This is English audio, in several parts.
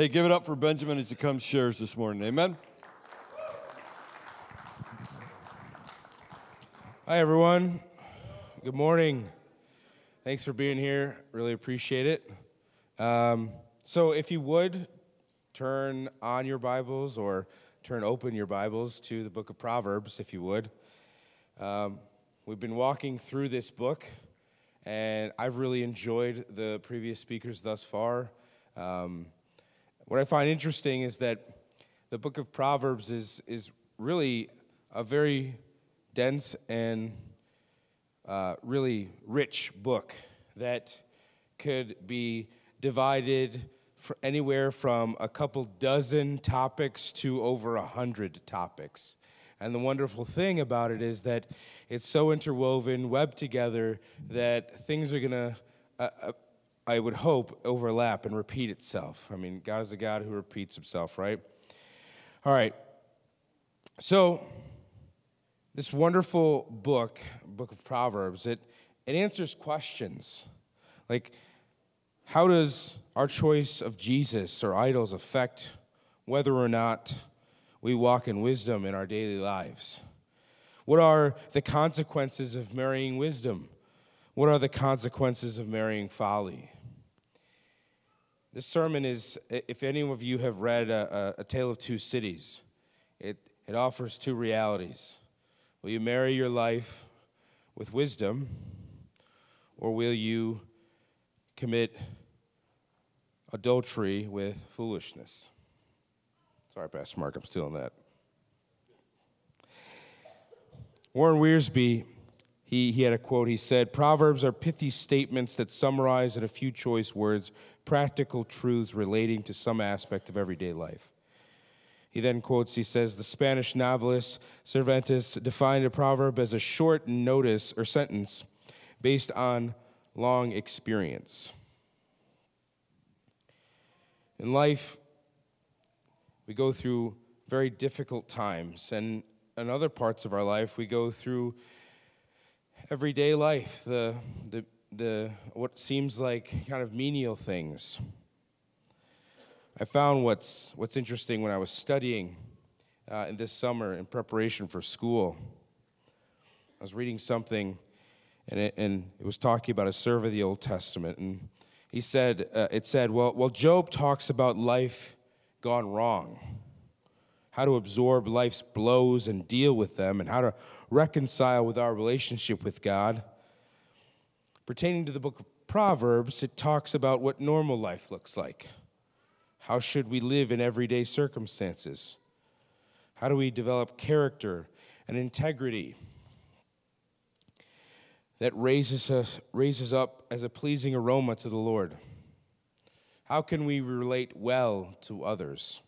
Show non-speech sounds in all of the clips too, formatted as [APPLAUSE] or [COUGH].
Hey, give it up for Benjamin as he comes shares this morning. Amen. Hi, everyone. Good morning. Thanks for being here. Really appreciate it. Um, so, if you would turn on your Bibles or turn open your Bibles to the book of Proverbs, if you would. Um, we've been walking through this book, and I've really enjoyed the previous speakers thus far. Um, what I find interesting is that the book of Proverbs is, is really a very dense and uh, really rich book that could be divided anywhere from a couple dozen topics to over a hundred topics. And the wonderful thing about it is that it's so interwoven, webbed together, that things are going to, uh, uh, I would hope, overlap and repeat itself. I mean, God is a God who repeats himself, right? All right. So, this wonderful book, book of Proverbs, it, it answers questions. Like, how does our choice of Jesus or idols affect whether or not we walk in wisdom in our daily lives? What are the consequences of marrying wisdom? What are the consequences of marrying folly? This sermon is, if any of you have read A, a, a Tale of Two Cities, it, it offers two realities. Will you marry your life with wisdom, or will you commit adultery with foolishness? Sorry, Pastor Mark, I'm stealing that. Warren Wiersbe, he, he had a quote. He said, Proverbs are pithy statements that summarize in a few choice words practical truths relating to some aspect of everyday life. He then quotes, he says, the Spanish novelist Cervantes defined a proverb as a short notice or sentence based on long experience. In life, we go through very difficult times, and in other parts of our life, we go through everyday life, the, the, the, what seems like kind of menial things. I found what's, what's interesting when I was studying uh, in this summer in preparation for school. I was reading something, and it, and it was talking about a servant of the Old Testament. And he said, uh, it said, well, well, Job talks about life gone wrong, how to absorb life's blows and deal with them, and how to reconcile with our relationship with God. Pertaining to the book of Proverbs, it talks about what normal life looks like how should we live in everyday circumstances? How do we develop character and integrity that raises us raises up as a pleasing aroma to the Lord? How can we relate well to others?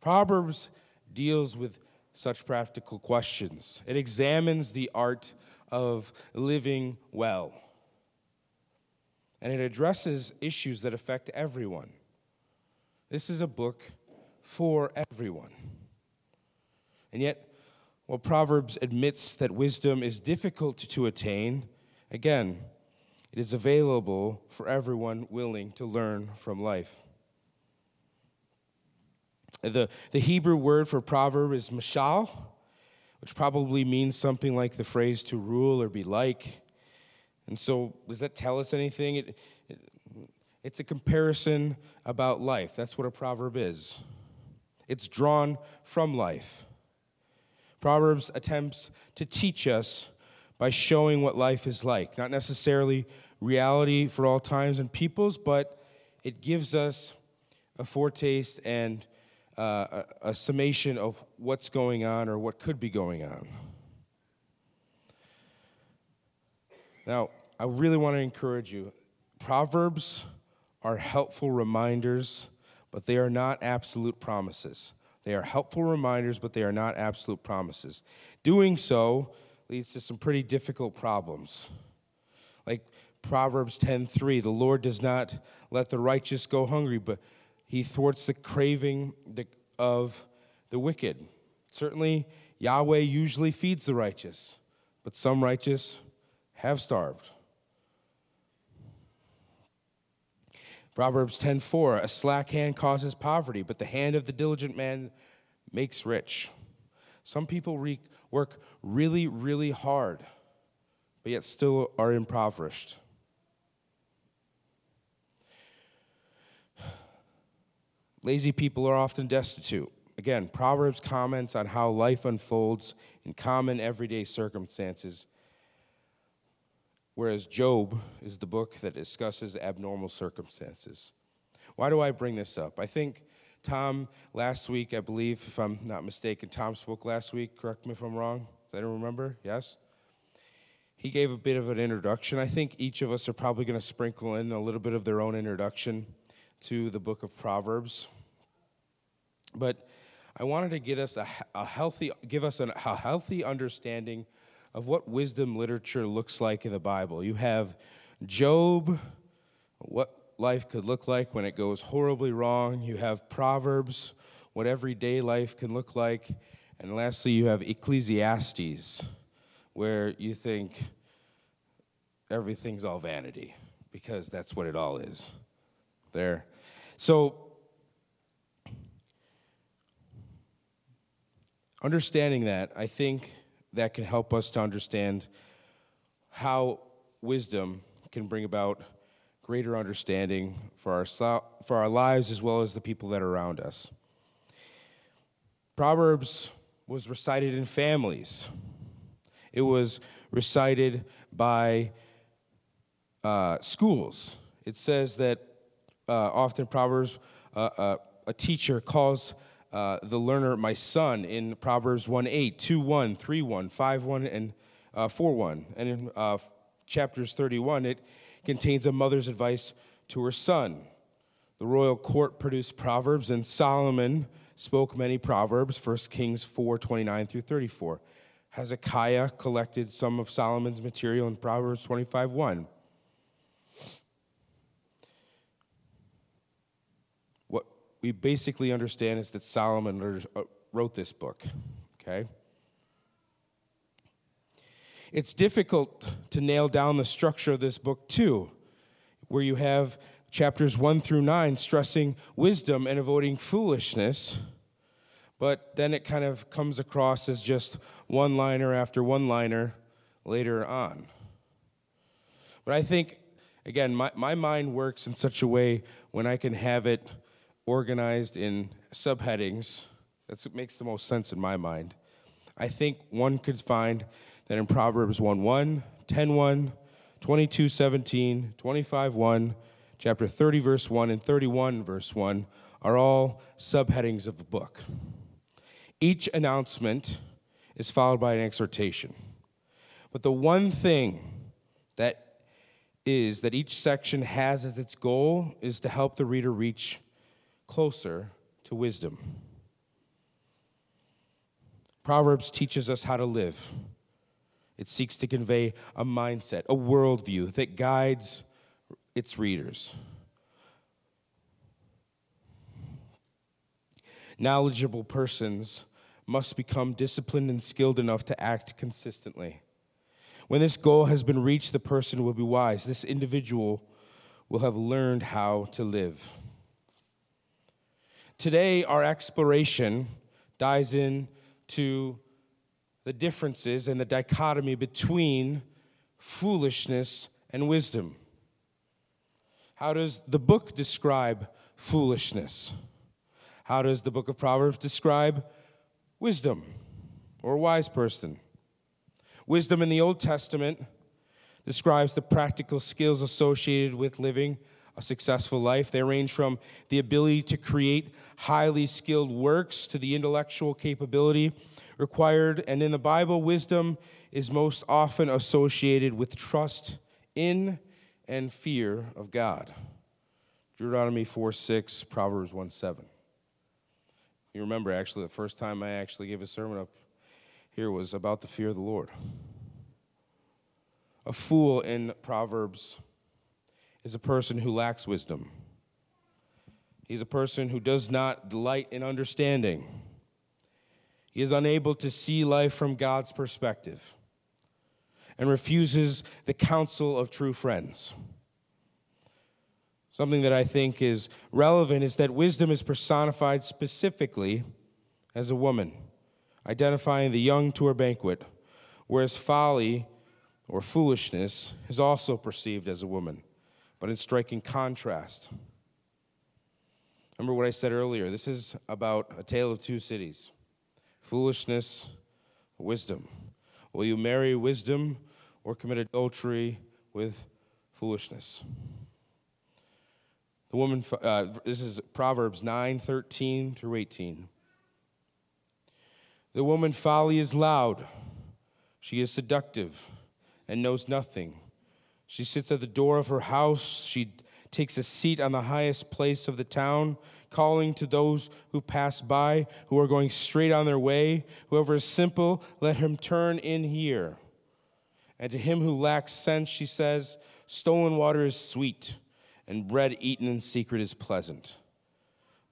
Proverbs deals with such practical questions. It examines the art of living well. And it addresses issues that affect everyone. This is a book for everyone. And yet, while Proverbs admits that wisdom is difficult to attain, again, it is available for everyone willing to learn from life. The, the Hebrew word for proverb is mashal, which probably means something like the phrase to rule or be like. And so, does that tell us anything? It, it's a comparison about life. That's what a proverb is. It's drawn from life. Proverbs attempts to teach us by showing what life is like, not necessarily reality for all times and peoples, but it gives us a foretaste and uh, a, a summation of what's going on or what could be going on. Now, I really want to encourage you. Proverbs are helpful reminders, but they are not absolute promises. They are helpful reminders, but they are not absolute promises. Doing so leads to some pretty difficult problems. Like Proverbs 10:3, the Lord does not let the righteous go hungry, but he thwarts the craving of the wicked. Certainly, Yahweh usually feeds the righteous, but some righteous have starved. Proverbs 10:4 A slack hand causes poverty, but the hand of the diligent man makes rich. Some people re- work really really hard, but yet still are impoverished. Lazy people are often destitute. Again, Proverbs comments on how life unfolds in common everyday circumstances, whereas Job is the book that discusses abnormal circumstances. Why do I bring this up? I think Tom last week, I believe, if I'm not mistaken, Tom spoke last week. Correct me if I'm wrong. Does anyone remember? Yes? He gave a bit of an introduction. I think each of us are probably going to sprinkle in a little bit of their own introduction to the book of Proverbs. But I wanted to get us a, a healthy, give us an, a healthy understanding of what wisdom literature looks like in the Bible. You have Job, what life could look like when it goes horribly wrong. You have Proverbs, what everyday life can look like. And lastly, you have Ecclesiastes, where you think everything's all vanity, because that's what it all is. There. So, Understanding that, I think that can help us to understand how wisdom can bring about greater understanding for our, for our lives as well as the people that are around us. Proverbs was recited in families, it was recited by uh, schools. It says that uh, often Proverbs, uh, uh a teacher calls uh, the learner, my son, in Proverbs 1 8, 2 1, 3 1, 5 1, and uh, 4 1. And in uh, chapters 31, it contains a mother's advice to her son. The royal court produced Proverbs, and Solomon spoke many Proverbs, 1 Kings 4 29 through 34. Hezekiah collected some of Solomon's material in Proverbs 25 1. We basically understand is that Solomon uh, wrote this book, okay? It's difficult to nail down the structure of this book, too, where you have chapters 1 through 9 stressing wisdom and avoiding foolishness, but then it kind of comes across as just one liner after one liner later on. But I think, again, my, my mind works in such a way when I can have it organized in subheadings. That's what makes the most sense in my mind. I think one could find that in Proverbs 1 1, 10 1, 22 17, 25 1, chapter 30, verse 1, and 31, verse 1 are all subheadings of the book. Each announcement is followed by an exhortation. But the one thing that is that each section has as its goal is to help the reader reach closer to wisdom. Proverbs teaches us how to live. It seeks to convey a mindset, a worldview that guides its readers. Knowledgeable persons must become disciplined and skilled enough to act consistently. When this goal has been reached, the person will be wise. This individual will have learned how to live. Today, our exploration dives into the differences and the dichotomy between foolishness and wisdom. How does the book describe foolishness? How does the book of Proverbs describe wisdom or wise person? Wisdom in the Old Testament describes the practical skills associated with living a successful life. They range from the ability to create highly skilled works to the intellectual capability required. And in the Bible, wisdom is most often associated with trust in and fear of God. Deuteronomy 4 6, Proverbs 1 7. You remember, actually, the first time I actually gave a sermon up here was about the fear of the Lord. A fool in Proverbs is a person who lacks wisdom. He's a person who does not delight in understanding. He is unable to see life from God's perspective and refuses the counsel of true friends. Something that I think is relevant is that wisdom is personified specifically as a woman, identifying the young to her banquet, whereas folly or foolishness is also perceived as a woman, but in striking contrast. Remember what I said earlier this is about a tale of two cities foolishness, wisdom. Will you marry wisdom or commit adultery with foolishness? The woman, uh, this is Proverbs 9 13 through 18. The woman folly is loud, she is seductive and knows nothing. She sits at the door of her house, she takes a seat on the highest place of the town, calling to those who pass by, who are going straight on their way. Whoever is simple, let him turn in here. And to him who lacks sense, she says, Stolen water is sweet and bread eaten in secret is pleasant.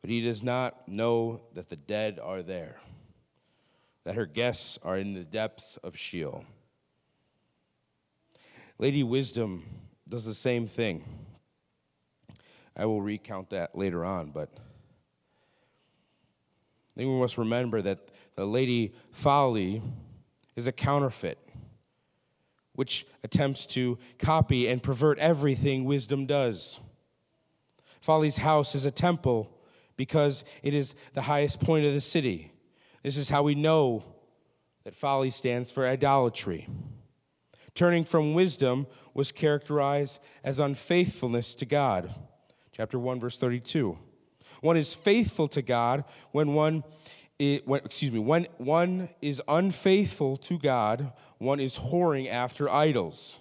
But he does not know that the dead are there, that her guests are in the depths of Sheol. Lady Wisdom does the same thing. I will recount that later on, but I think we must remember that the Lady Folly is a counterfeit which attempts to copy and pervert everything wisdom does. Folly's house is a temple because it is the highest point of the city. This is how we know that folly stands for idolatry. Turning from wisdom was characterized as unfaithfulness to God. Chapter 1, verse 32. One is faithful to God when one when, excuse me, when one is unfaithful to God, one is whoring after idols.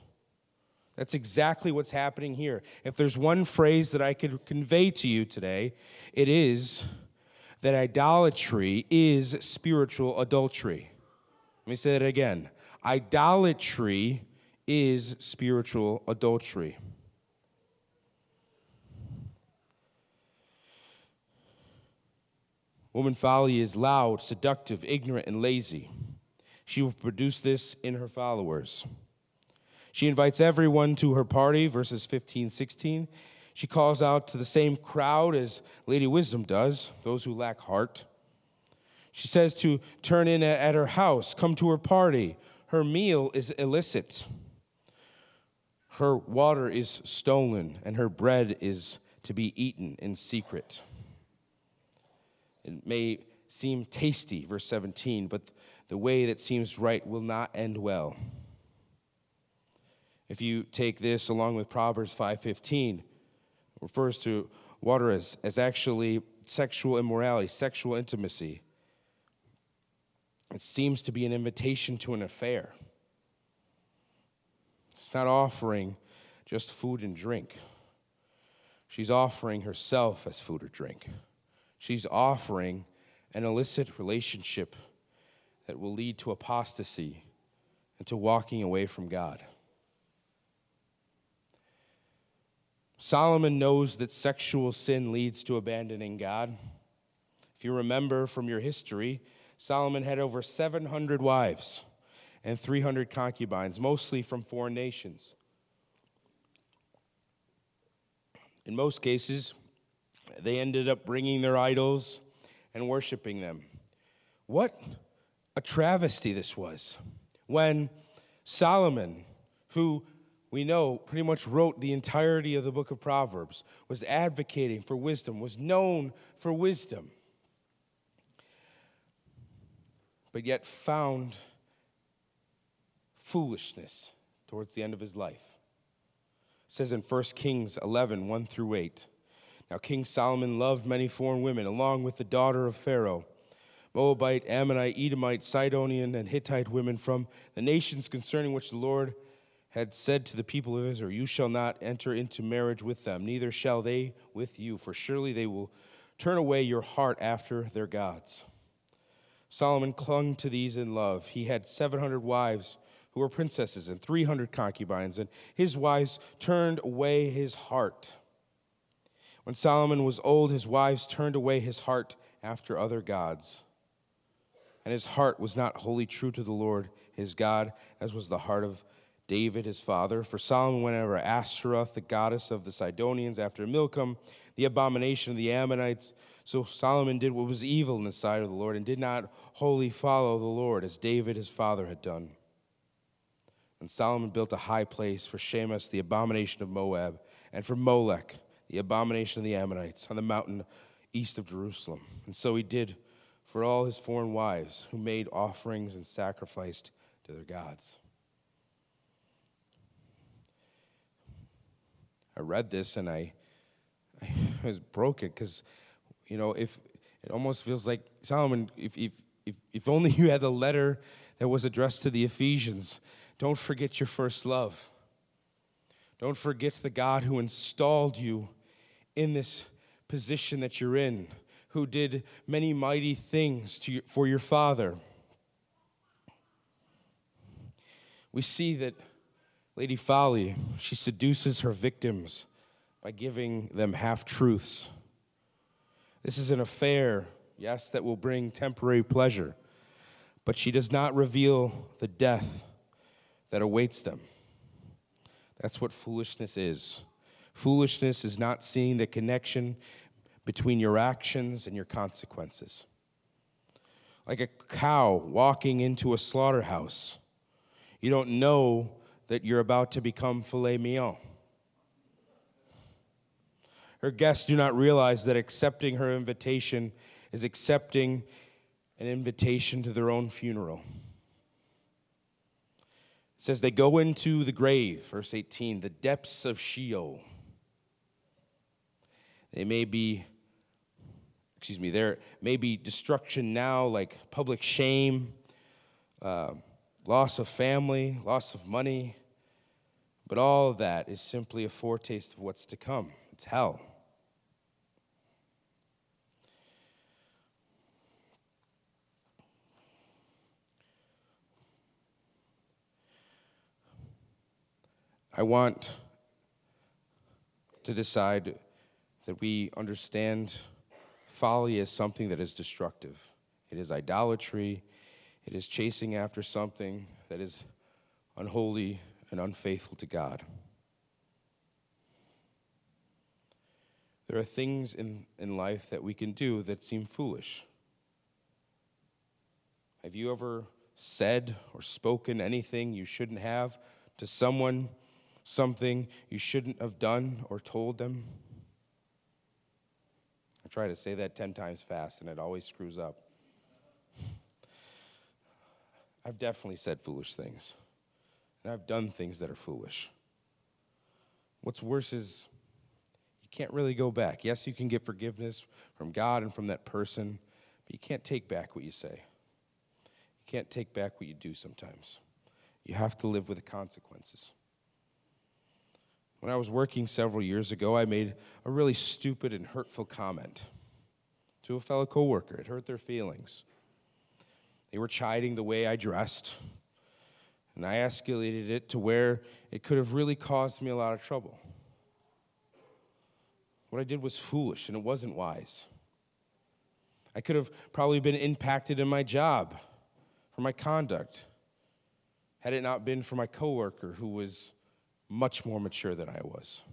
That's exactly what's happening here. If there's one phrase that I could convey to you today, it is that idolatry is spiritual adultery. Let me say that again. Idolatry is spiritual adultery. Woman folly is loud, seductive, ignorant, and lazy. She will produce this in her followers. She invites everyone to her party, verses 15, 16. She calls out to the same crowd as Lady Wisdom does, those who lack heart. She says to turn in at her house, come to her party. Her meal is illicit. Her water is stolen, and her bread is to be eaten in secret. It may seem tasty, verse 17, but the way that seems right will not end well. If you take this along with Proverbs 5:15, refers to water as, as actually sexual immorality, sexual intimacy. It seems to be an invitation to an affair. It's not offering just food and drink. She's offering herself as food or drink. She's offering an illicit relationship that will lead to apostasy and to walking away from God. Solomon knows that sexual sin leads to abandoning God. If you remember from your history, Solomon had over 700 wives and 300 concubines, mostly from foreign nations. In most cases, they ended up bringing their idols and worshiping them. What a travesty this was when Solomon, who we know pretty much wrote the entirety of the book of Proverbs, was advocating for wisdom, was known for wisdom, but yet found foolishness towards the end of his life. It says in 1 Kings 11 1 through 8. Now, King Solomon loved many foreign women, along with the daughter of Pharaoh. Moabite, Ammonite, Edomite, Sidonian, and Hittite women from the nations concerning which the Lord had said to the people of Israel, You shall not enter into marriage with them, neither shall they with you, for surely they will turn away your heart after their gods. Solomon clung to these in love. He had 700 wives who were princesses and 300 concubines, and his wives turned away his heart. When Solomon was old, his wives turned away his heart after other gods. And his heart was not wholly true to the Lord his God, as was the heart of David his father. For Solomon went over Ashtaroth, the goddess of the Sidonians, after Milcom, the abomination of the Ammonites. So Solomon did what was evil in the sight of the Lord and did not wholly follow the Lord, as David his father had done. And Solomon built a high place for Chemosh, the abomination of Moab, and for Molech, the abomination of the Ammonites, on the mountain east of Jerusalem. And so he did for all his foreign wives who made offerings and sacrificed to their gods. I read this and I, I [LAUGHS] was broken because, you know, if it almost feels like Solomon, if, if, if, if only you had the letter that was addressed to the Ephesians, don't forget your first love. Don't forget the God who installed you in this position that you're in, who did many mighty things to for your father. We see that Lady Folly, she seduces her victims by giving them half truths. This is an affair, yes, that will bring temporary pleasure, but she does not reveal the death that awaits them. That's what foolishness is. Foolishness is not seeing the connection between your actions and your consequences. Like a cow walking into a slaughterhouse, you don't know that you're about to become filet mignon. Her guests do not realize that accepting her invitation is accepting an invitation to their own funeral. It says they go into the grave, verse 18, the depths of Sheol. They may be, excuse me, there may be destruction now, like public shame, uh, loss of family, loss of money. But all of that is simply a foretaste of what's to come. It's hell. I want to decide that we understand folly as something that is destructive. It is idolatry. It is chasing after something that is unholy and unfaithful to God. There are things in, in life that we can do that seem foolish. Have you ever said or spoken anything you shouldn't have to someone something you shouldn't have done or told them? Try to say that 10 times fast and it always screws up. I've definitely said foolish things, and I've done things that are foolish. What's worse is you can't really go back. Yes, you can get forgiveness from God and from that person, but you can't take back what you say. You can't take back what you do sometimes. You have to live with the consequences. When I was working several years ago, I made a really stupid and hurtful comment to a fellow coworker. It hurt their feelings. They were chiding the way I dressed, and I escalated it to where it could have really caused me a lot of trouble. What I did was foolish and it wasn't wise. I could have probably been impacted in my job for my conduct had it not been for my coworker who was much more mature than I was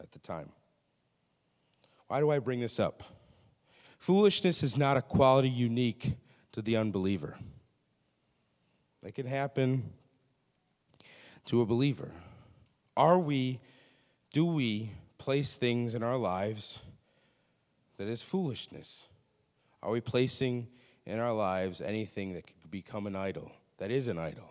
at the time. Why do I bring this up? Foolishness is not a quality unique to the unbeliever. It can happen to a believer. Are we, do we place things in our lives that is foolishness? Are we placing in our lives anything that could become an idol, that is an idol?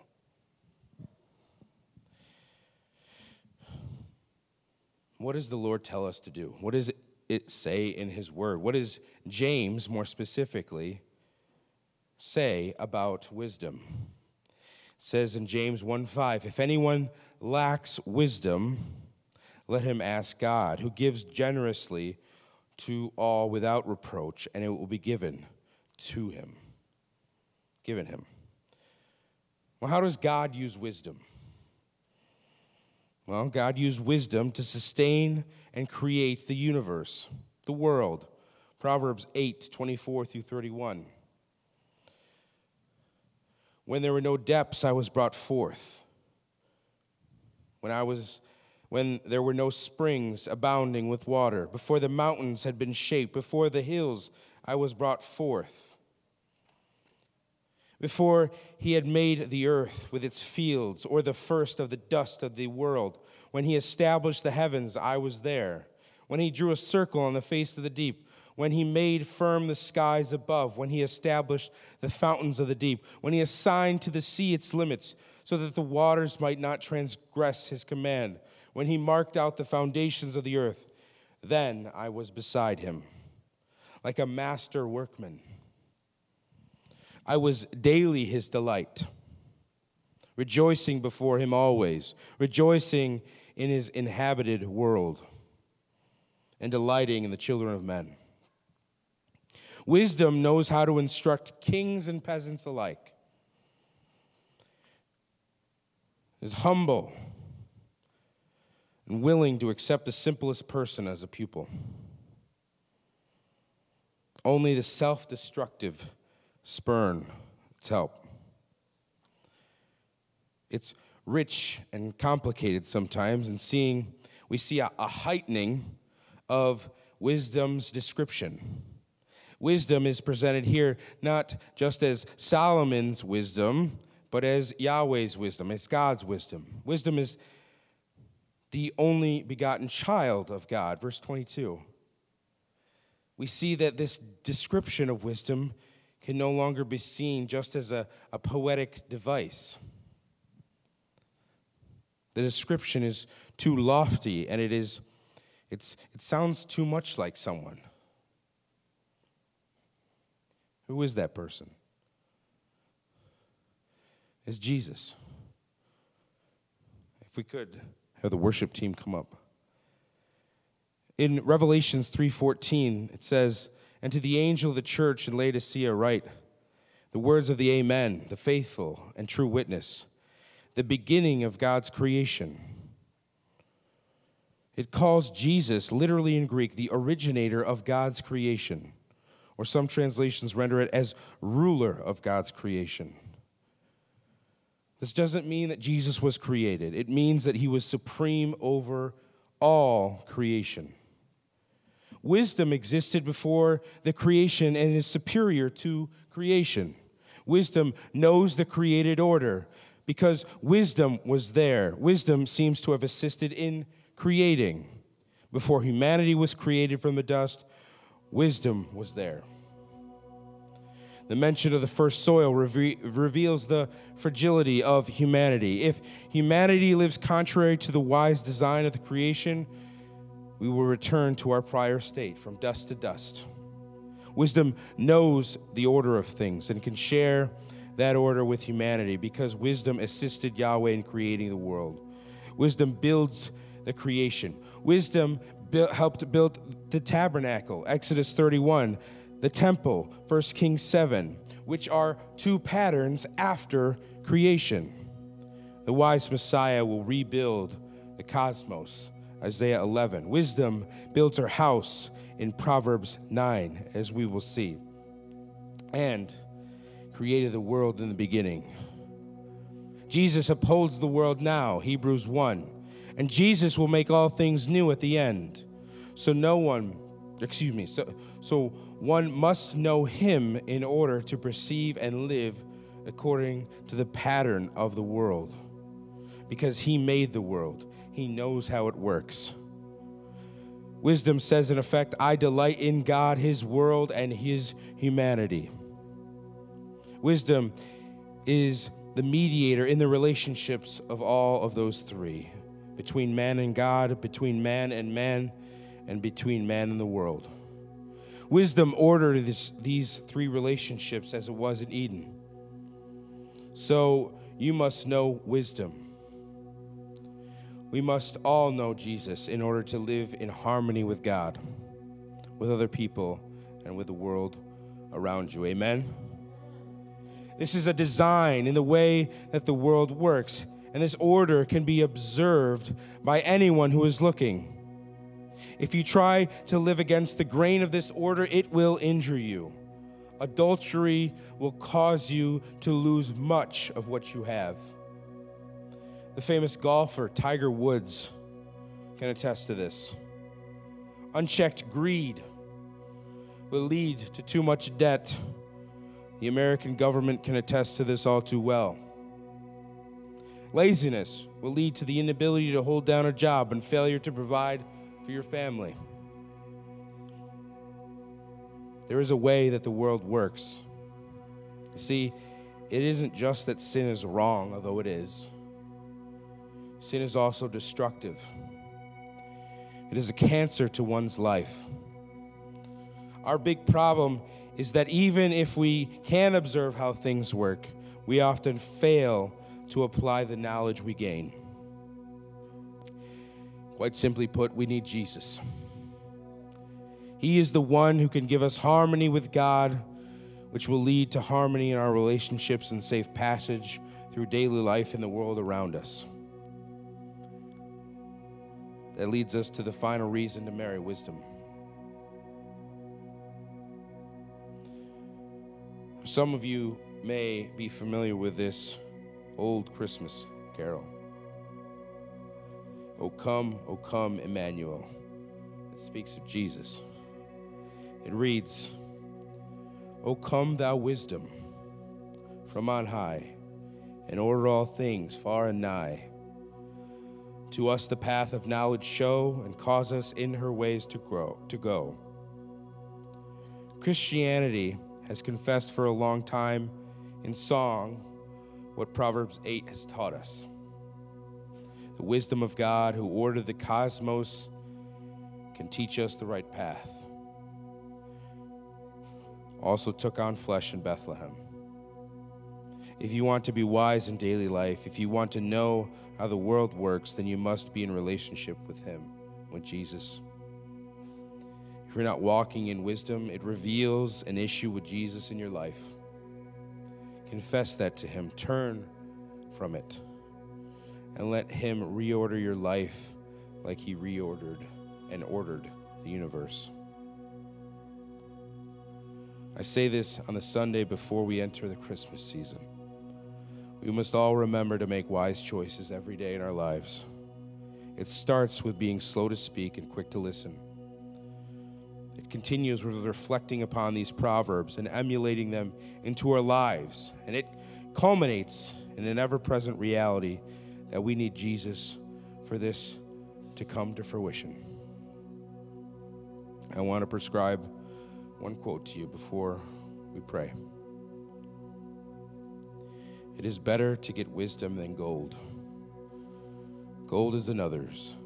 What does the Lord tell us to do? What does it say in His Word? What does James, more specifically, say about wisdom? It says in James 1 5, if anyone lacks wisdom, let him ask God, who gives generously to all without reproach, and it will be given to him. Given him. Well, how does God use wisdom? Well, God used wisdom to sustain and create the universe, the world. Proverbs 8 24 through 31. When there were no depths, I was brought forth. when I was when there were no springs abounding with water, before the mountains had been shaped, before the hills I was brought forth. Before he had made the earth with its fields, or the first of the dust of the world, when he established the heavens, I was there. When he drew a circle on the face of the deep, when he made firm the skies above, when he established the fountains of the deep, when he assigned to the sea its limits, so that the waters might not transgress his command, when he marked out the foundations of the earth, then I was beside him, like a master workman. I was daily his delight, rejoicing before him always, rejoicing in his inhabited world, and delighting in the children of men. Wisdom knows how to instruct kings and peasants alike. Is humble and willing to accept the simplest person as a pupil. Only the self destructive spurn its help. It's rich and complicated sometimes, and seeing we see a, a heightening of wisdom's description. Wisdom is presented here not just as Solomon's wisdom, but as Yahweh's wisdom, as God's wisdom. Wisdom is the only begotten child of God. Verse 22. We see that this description of wisdom can no longer be seen just as a, a poetic device. The description is too lofty and it is it's, it sounds too much like someone. Who is that person? It's Jesus. If we could have the worship team come up. In Revelations 3:14 it says, "And to the angel of the church in Laodicea write, the words of the Amen, the faithful and true witness, the beginning of God's creation." It calls Jesus, literally in Greek, the originator of God's creation, or some translations render it as ruler of God's creation. This doesn't mean that Jesus was created, it means that he was supreme over all creation. Wisdom existed before the creation and is superior to creation. Wisdom knows the created order because wisdom was there. Wisdom seems to have assisted in creating. Before humanity was created from the dust, wisdom was there. The mention of the first soil reve- reveals the fragility of humanity. If humanity lives contrary to the wise design of the creation, we will return to our prior state from dust to dust. Wisdom knows the order of things and can share that order with humanity because wisdom assisted Yahweh in creating the world. Wisdom builds the creation. Wisdom helped build the tabernacle, Exodus 31, the temple, 1 Kings 7, which are two patterns after creation. The wise Messiah will rebuild the cosmos, Isaiah 11. Wisdom builds her house in Proverbs 9, as we will see, and created the world in the beginning. Jesus upholds the world now, Hebrews 1 and Jesus will make all things new at the end. So no one, excuse me, so, so one must know him in order to perceive and live according to the pattern of the world. Because he made the world, he knows how it works. Wisdom says, in effect, I delight in God, his world, and his humanity. Wisdom is the mediator in the relationships of all of those three between man and God, between man and man, and between man and the world. Wisdom ordered this, these three relationships as it was in Eden. So you must know wisdom. We must all know Jesus in order to live in harmony with God, with other people, and with the world around you. Amen? This is a design in the way that the world works and this order can be observed by anyone who is looking. If you try to live against the grain of this order, it will injure you. Adultery will cause you to lose much of what you have. The famous golfer Tiger Woods can attest to this. Unchecked greed will lead to too much debt. The American government can attest to this all too well. Laziness will lead to the inability to hold down a job and failure to provide for your family. There is a way that the world works. You see, it isn't just that sin is wrong, although it is. Sin is also destructive. It is a cancer to one's life. Our big problem is that even if we can observe how things work, we often fail to apply the knowledge we gain. Quite simply put, we need Jesus. He is the one who can give us harmony with God, which will lead to harmony in our relationships and safe passage through daily life in the world around us. That leads us to the final reason to marry wisdom. Some of you may be familiar with this old Christmas carol. O come, O come, Emmanuel. It speaks of Jesus. It reads, O come, thou wisdom, from on high, and order all things far and nigh. To us the path of knowledge show, and cause us in her ways to grow to go. Christianity has confessed for a long time in song what Proverbs 8 has taught us. The wisdom of God, who ordered the cosmos, can teach us the right path. Also took on flesh in Bethlehem. If you want to be wise in daily life, if you want to know how the world works, then you must be in relationship with Him, with Jesus. If you're not walking in wisdom, it reveals an issue with Jesus in your life. Confess that to Him. Turn from it. And let Him reorder your life like He reordered and ordered the universe. I say this on the Sunday before we enter the Christmas season. We must all remember to make wise choices every day in our lives. It starts with being slow to speak and quick to listen. It continues with reflecting upon these proverbs and emulating them into our lives. And it culminates in an ever present reality that we need Jesus for this to come to fruition. I want to prescribe one quote to you before we pray. It is better to get wisdom than gold. Gold is another's,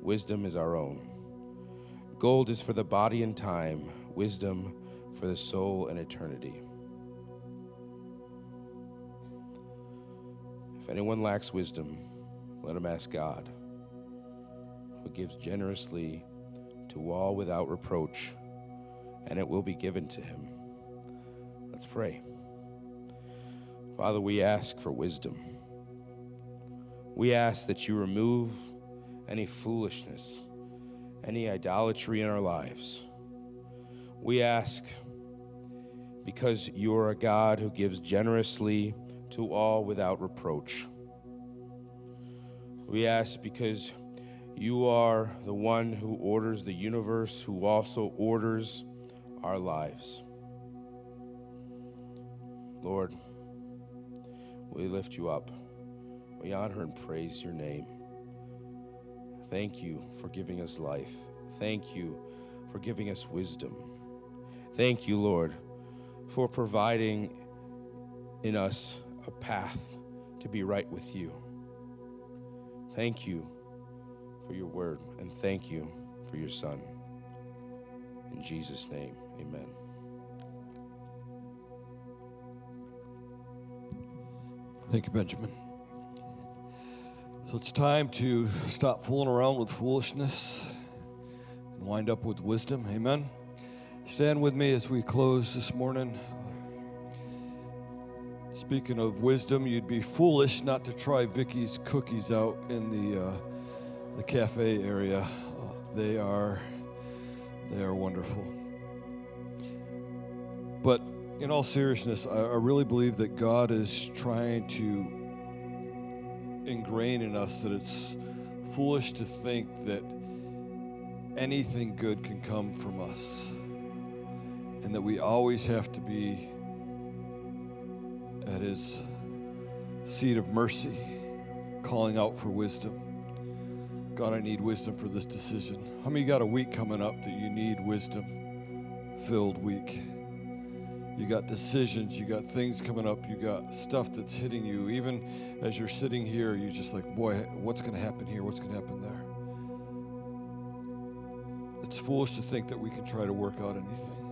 wisdom is our own. Gold is for the body and time, wisdom for the soul and eternity. If anyone lacks wisdom, let him ask God, who gives generously to all without reproach, and it will be given to him. Let's pray. Father, we ask for wisdom. We ask that you remove any foolishness any idolatry in our lives. We ask because you're a God who gives generously to all without reproach. We ask because you are the one who orders the universe, who also orders our lives. Lord, we lift you up. We honor and praise your name. Thank you for giving us life. Thank you for giving us wisdom. Thank you, Lord, for providing in us a path to be right with you. Thank you for your word, and thank you for your Son. In Jesus' name, amen. Thank you, Benjamin. So it's time to stop fooling around with foolishness and wind up with wisdom. Amen. Stand with me as we close this morning. Speaking of wisdom, you'd be foolish not to try Vicky's cookies out in the uh, the cafe area. Uh, they are they are wonderful. In all seriousness, I, I really believe that God is trying to ingrained in us that it's foolish to think that anything good can come from us and that we always have to be at his seat of mercy, calling out for wisdom. God, I need wisdom for this decision. How many got a week coming up that you need wisdom filled week? You got decisions, you got things coming up, you got stuff that's hitting you. Even as you're sitting here, you're just like, boy, what's going to happen here? What's going to happen there? It's foolish to think that we can try to work out anything.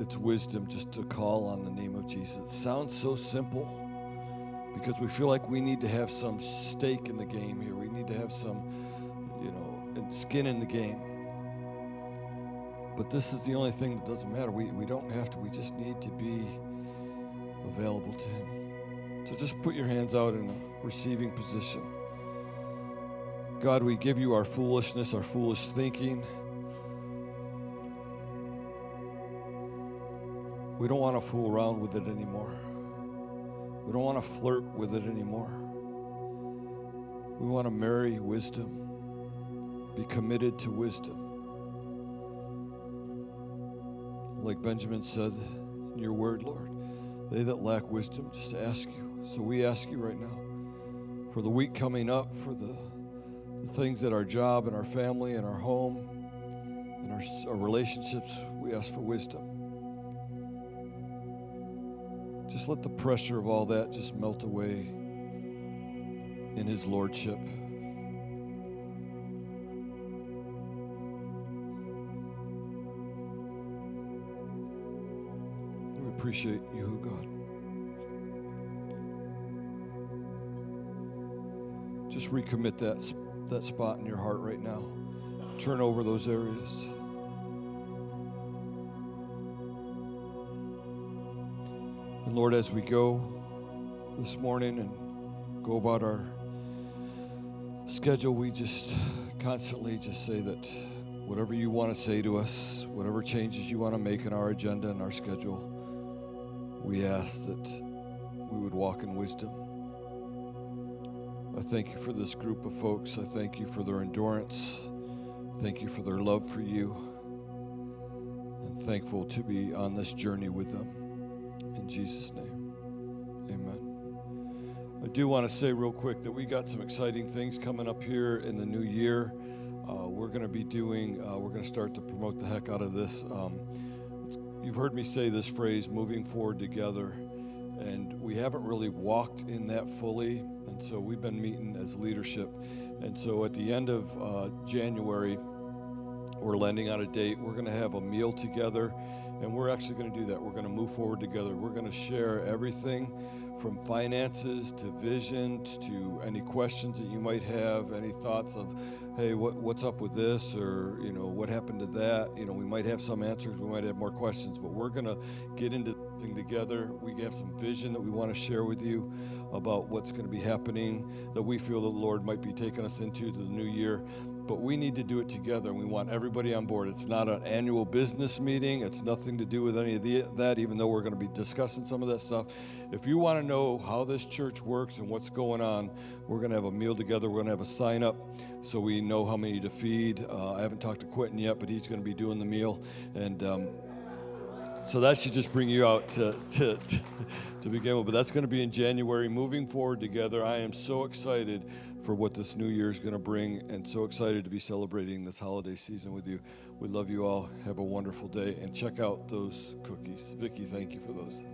It's wisdom just to call on the name of Jesus. It sounds so simple because we feel like we need to have some stake in the game here. We need to have some, you know, skin in the game. But this is the only thing that doesn't matter. We, we don't have to, we just need to be available to Him. So just put your hands out in a receiving position. God, we give you our foolishness, our foolish thinking. We don't want to fool around with it anymore. We don't want to flirt with it anymore. We want to marry wisdom, be committed to wisdom. Like Benjamin said in your word, Lord, they that lack wisdom just ask you. So we ask you right now for the week coming up, for the the things that our job and our family and our home and our, our relationships, we ask for wisdom. Just let the pressure of all that just melt away in His Lordship. Appreciate you, God. Just recommit that that spot in your heart right now. Turn over those areas. And Lord, as we go this morning and go about our schedule, we just constantly just say that whatever you want to say to us, whatever changes you want to make in our agenda and our schedule, we ask that we would walk in wisdom. I thank you for this group of folks. I thank you for their endurance. Thank you for their love for you. And thankful to be on this journey with them. In Jesus' name, amen. I do want to say real quick that we got some exciting things coming up here in the new year. Uh, we're going to be doing, uh, we're going to start to promote the heck out of this. Um, you've heard me say this phrase, moving forward together. And we haven't really walked in that fully and so we've been meeting as leadership. And so at the end of uh, January, we're landing on a date. We're going to have a meal together, and we're actually going to do that. We're going to move forward together. We're going to share everything from finances to vision to any questions that you might have, any thoughts of, hey, what, what's up with this, or you know, what happened to that. You know, we might have some answers, we might have more questions, but we're going to get into thing together. We have some vision that we want to share with you about what's going to be happening that we feel the Lord might be taking us into the new year but we need to do it together. And we want everybody on board. It's not an annual business meeting. It's nothing to do with any of the, that, even though we're going to be discussing some of that stuff. If you want to know how this church works and what's going on, we're going to have a meal together. We're going to have a sign up so we know how many to feed. Uh, I haven't talked to Quentin yet, but he's going to be doing the meal. And um, so that should just bring you out to, to, to, [LAUGHS] to begin with. But that's going to be in January. Moving forward together, I am so excited for what this new year is going to bring and so excited to be celebrating this holiday season with you. We love you all. Have a wonderful day and check out those cookies. Vicki, thank you for those.